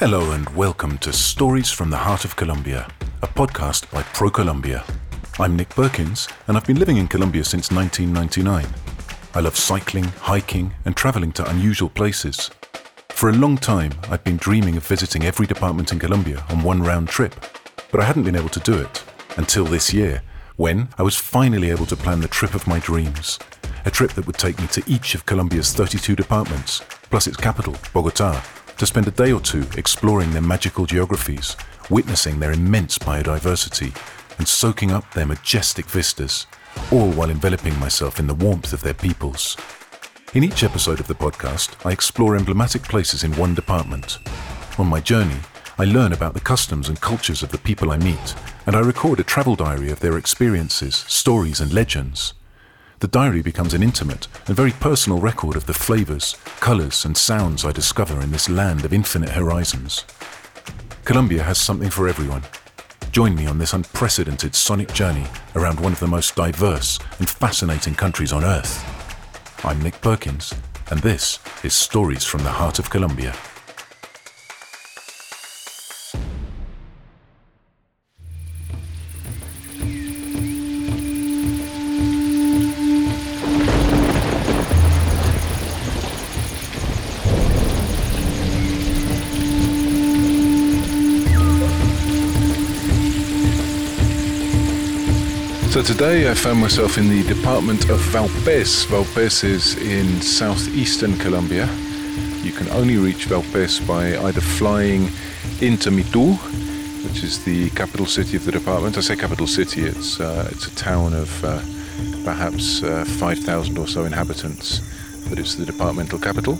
Hello and welcome to Stories from the Heart of Colombia, a podcast by ProColombia. I'm Nick Perkins and I've been living in Colombia since 1999. I love cycling, hiking, and traveling to unusual places. For a long time, I'd been dreaming of visiting every department in Colombia on one round trip, but I hadn't been able to do it until this year, when I was finally able to plan the trip of my dreams. A trip that would take me to each of Colombia's 32 departments, plus its capital, Bogota, to spend a day or two exploring their magical geographies, witnessing their immense biodiversity, and soaking up their majestic vistas, all while enveloping myself in the warmth of their peoples. In each episode of the podcast, I explore emblematic places in one department. On my journey, I learn about the customs and cultures of the people I meet, and I record a travel diary of their experiences, stories, and legends. The diary becomes an intimate and very personal record of the flavors, colors, and sounds I discover in this land of infinite horizons. Colombia has something for everyone. Join me on this unprecedented sonic journey around one of the most diverse and fascinating countries on Earth. I'm Nick Perkins, and this is Stories from the Heart of Colombia. So today I found myself in the department of Vaupés. Vaupés is in southeastern Colombia. You can only reach Vaupés by either flying into Mitu, which is the capital city of the department. I say capital city, it's, uh, it's a town of uh, perhaps uh, 5,000 or so inhabitants, but it's the departmental capital.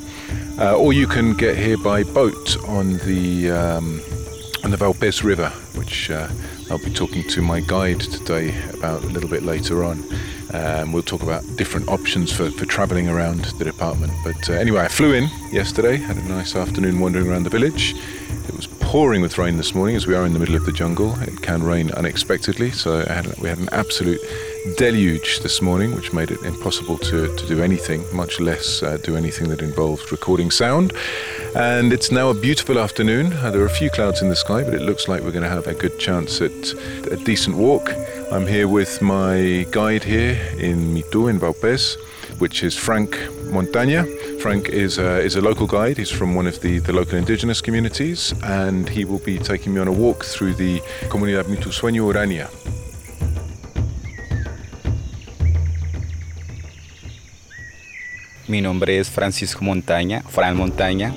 Uh, or you can get here by boat on the, um, on the Vaupés River, which uh, I'll be talking to my guide today about a little bit later on. Um, we'll talk about different options for, for travelling around the department. But uh, anyway, I flew in yesterday, had a nice afternoon wandering around the village. It was pouring with rain this morning as we are in the middle of the jungle. It can rain unexpectedly, so had, we had an absolute deluge this morning, which made it impossible to, to do anything, much less uh, do anything that involved recording sound. And it's now a beautiful afternoon. Uh, there are a few clouds in the sky, but it looks like we're going to have a good chance at a decent walk. I'm here with my guide here in Mitu in Vaupés, which is Frank Montaña. Frank is a, is a local guide. He's from one of the, the local indigenous communities, and he will be taking me on a walk through the Comunidad Mitusueño Urania. Mi nombre es Francisco Montaña, Fran Montaña.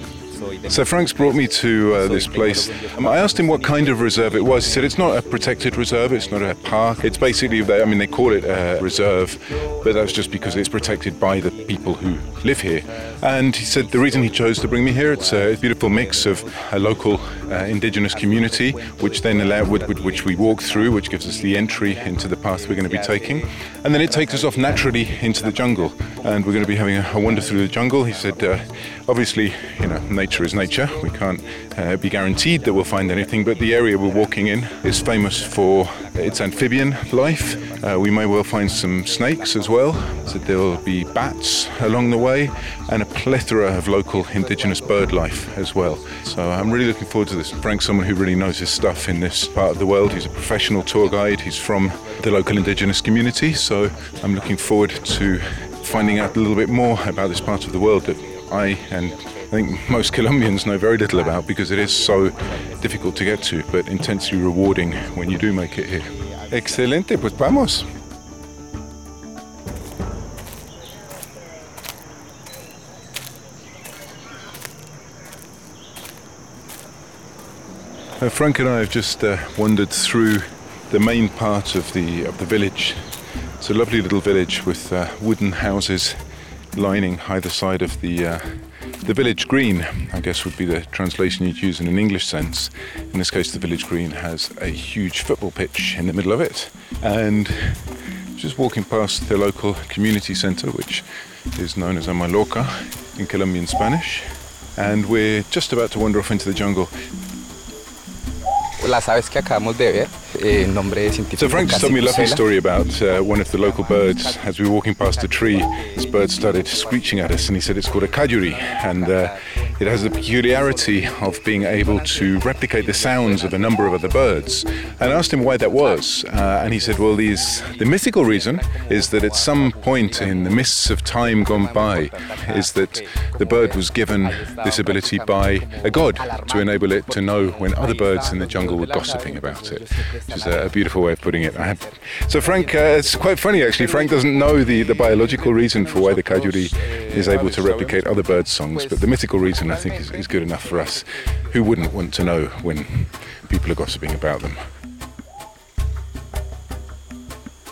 So Frank's brought me to uh, this place. Um, I asked him what kind of reserve it was. He said it's not a protected reserve, it's not a park. It's basically, I mean, they call it a reserve, but that's just because it's protected by the people who live here. And he said the reason he chose to bring me here, it's a beautiful mix of a local uh, indigenous community, which then allow, with, with, which we walk through, which gives us the entry into the path we're going to be taking. And then it takes us off naturally into the jungle. And we're going to be having a, a wander through the jungle. He said, uh, obviously, you know, nature is nature. We can't uh, be guaranteed that we'll find anything, but the area we're walking in is famous for its amphibian life. Uh, we may well find some snakes as well. So there'll be bats along the way and a plethora of local indigenous bird life as well. So I'm really looking forward to this. Frank's someone who really knows his stuff in this part of the world. He's a professional tour guide. He's from the local indigenous community. So I'm looking forward to finding out a little bit more about this part of the world that I and I think most Colombians know very little about because it is so difficult to get to, but intensely rewarding when you do make it here. Excelente, pues vamos. Uh, Frank and I have just uh, wandered through the main part of the of the village. It's a lovely little village with uh, wooden houses lining either side of the uh, the village green. I guess would be the translation you'd use in an English sense. In this case, the village green has a huge football pitch in the middle of it, and just walking past the local community centre, which is known as a maloca in Colombian Spanish, and we're just about to wander off into the jungle. Las aves que acabamos de ver, eh, nombre científico. So Frank just told me a lovely story about uh, one of the local birds. As we were walking past a tree, this bird started screeching at us, and he said it's called a kajuri, and uh, it has the peculiarity of being able to replicate the sounds of a number of other birds. And I asked him why that was, uh, and he said, well, these, the mythical reason is that at some point in the mists of time gone by, is that the bird was given this ability by a god to enable it to know when other birds in the jungle were gossiping about it, which is a, beautiful way of putting it. So Frank, uh, it's quite funny actually. Frank doesn't know the, the biological reason for why the kajuri is able to replicate other birds' songs, but the mythical reason I think is, is good enough for us. Who wouldn't want to know when people are gossiping about them?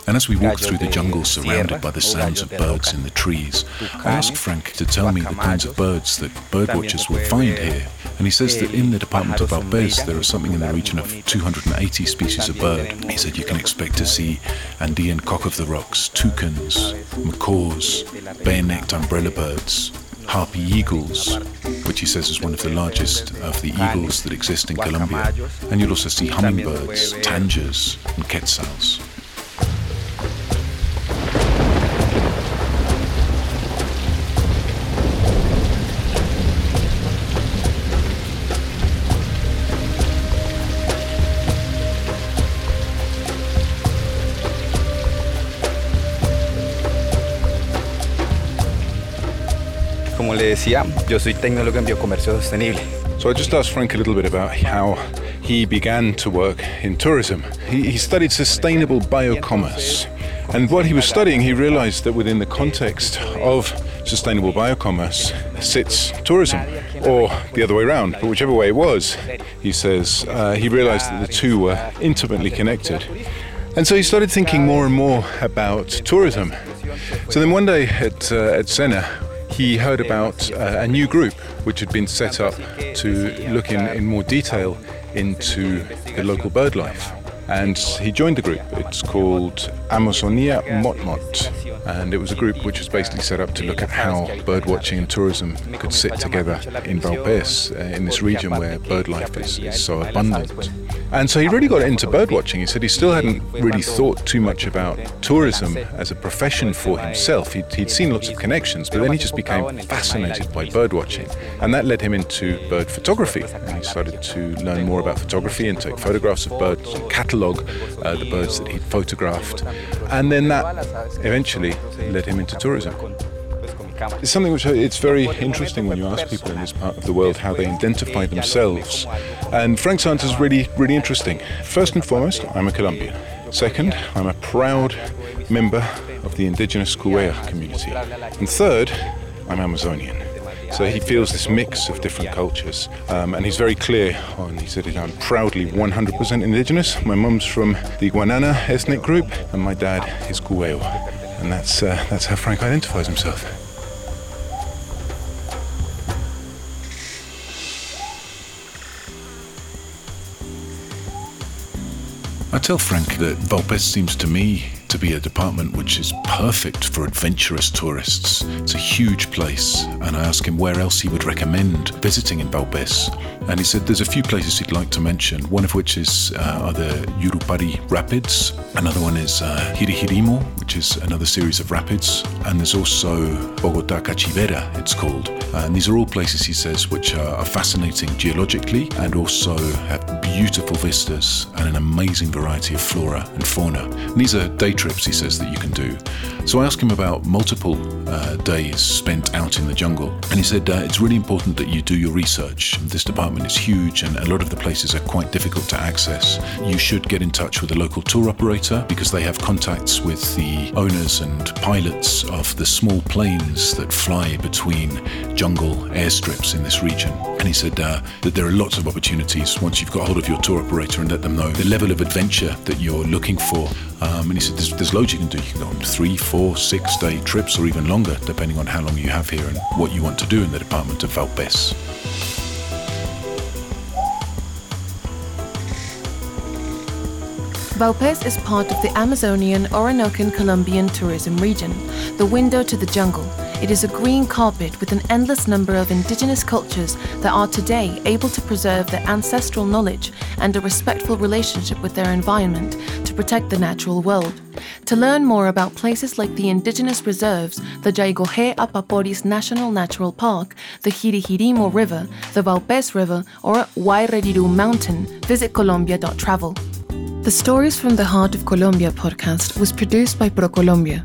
And as we walk through the jungle surrounded by the sounds of birds in the trees, I ask Frank to tell me the kinds of birds that birdwatchers will find here. And he says that in the department of Vaupés there is something in the region of 280 species of bird. He said you can expect to see Andean cock of the rocks, toucans, macaws, bare-necked umbrella birds, harpy eagles, which he says is one of the largest of the eagles that exist in Colombia. And you'll also see hummingbirds, tanagers, and quetzals. Decía, yo soy tecnólogo en biocomercio sostenible. So I just asked Frank a little bit about how he began to work in tourism. He, he studied sustainable biocommerce. And what he was studying, he realized that within the context of sustainable biocommerce sits tourism, or the other way around, but whichever way it was, he says, uh, he realized that the two were intimately connected. And so he started thinking more and more about tourism. So then one day at, uh, at Sena, he heard about uh, a new group which had been set up to look in, in more detail into the local bird life. And he joined the group. It's called Amazonia Motmot and it was a group which was basically set up to look at how birdwatching and tourism could sit together in Vaupés, uh, in this region where bird life is, is so abundant. And so he really got into birdwatching. He said he still hadn't really thought too much about tourism as a profession for himself. He'd, he'd seen lots of connections, but then he just became fascinated by birdwatching. And that led him into bird photography. And he started to learn more about photography and take photographs of birds and catalogue uh, the birds that he'd photographed. And then that eventually led him into tourism. It's something which it's very interesting when you ask people in this part of the world how they identify themselves. And Frank's answer is really, really interesting. First and foremost, I'm a Colombian. Second, I'm a proud member of the indigenous Cubeo community. And third, I'm Amazonian. So he feels this mix of different cultures. Um, and he's very clear on, he said, I'm proudly 100% indigenous. My mum's from the Guanana ethnic group, and my dad is Cubeo. And that's, uh, that's how Frank identifies himself. I tell Frank that Vaupés seems to me to be a department which is perfect for adventurous tourists. It's a huge place, and I ask him where else he would recommend visiting in Vaupés. And he said there's a few places he'd like to mention, one of which is uh, are the Yurupari Rapids, another one is uh, Jirijirimo, which is another series of rapids, and there's also Bogota Cachivera, it's called. And these are all places, he says, which are fascinating geologically and also have beautiful vistas and an amazing variety of flora and fauna. And these are day trips, he says, that you can do. So I asked him about multiple uh, days spent out in the jungle, and he said uh, it's really important that you do your research. This department is huge, and a lot of the places are quite difficult to access. You should get in touch with a local tour operator because they have contacts with the owners and pilots of the small planes that fly between jungle airstrips in this region. And he said uh, that there are lots of opportunities once you've got hold of your tour operator and let them know the level of adventure that you're looking for. Um, and he said there's, there's loads you can do. You can go on three, four, six day trips or even longer, depending on how long you have here and what you want to do in the department of Vaupés. Vaupés is part of the Amazonian Orinocan Colombian tourism region, the window to the jungle. It is a green carpet with an endless number of indigenous cultures that are today able to preserve their ancestral knowledge and a respectful relationship with their environment to protect the natural world. To learn more about places like the indigenous reserves, the Yaigojé Apaporis National Natural Park, the Jirijirimo River, the Vaupés River, or Huayreriru Mountain, visit Colombia.travel. The Stories from the Heart of Colombia podcast was produced by ProColombia.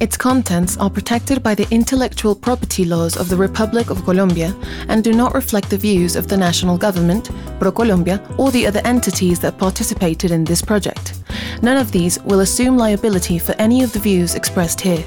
Its contents are protected by the intellectual property laws of the Republic of Colombia and do not reflect the views of the national government, ProColombia, or the other entities that participated in this project. None of these will assume liability for any of the views expressed here.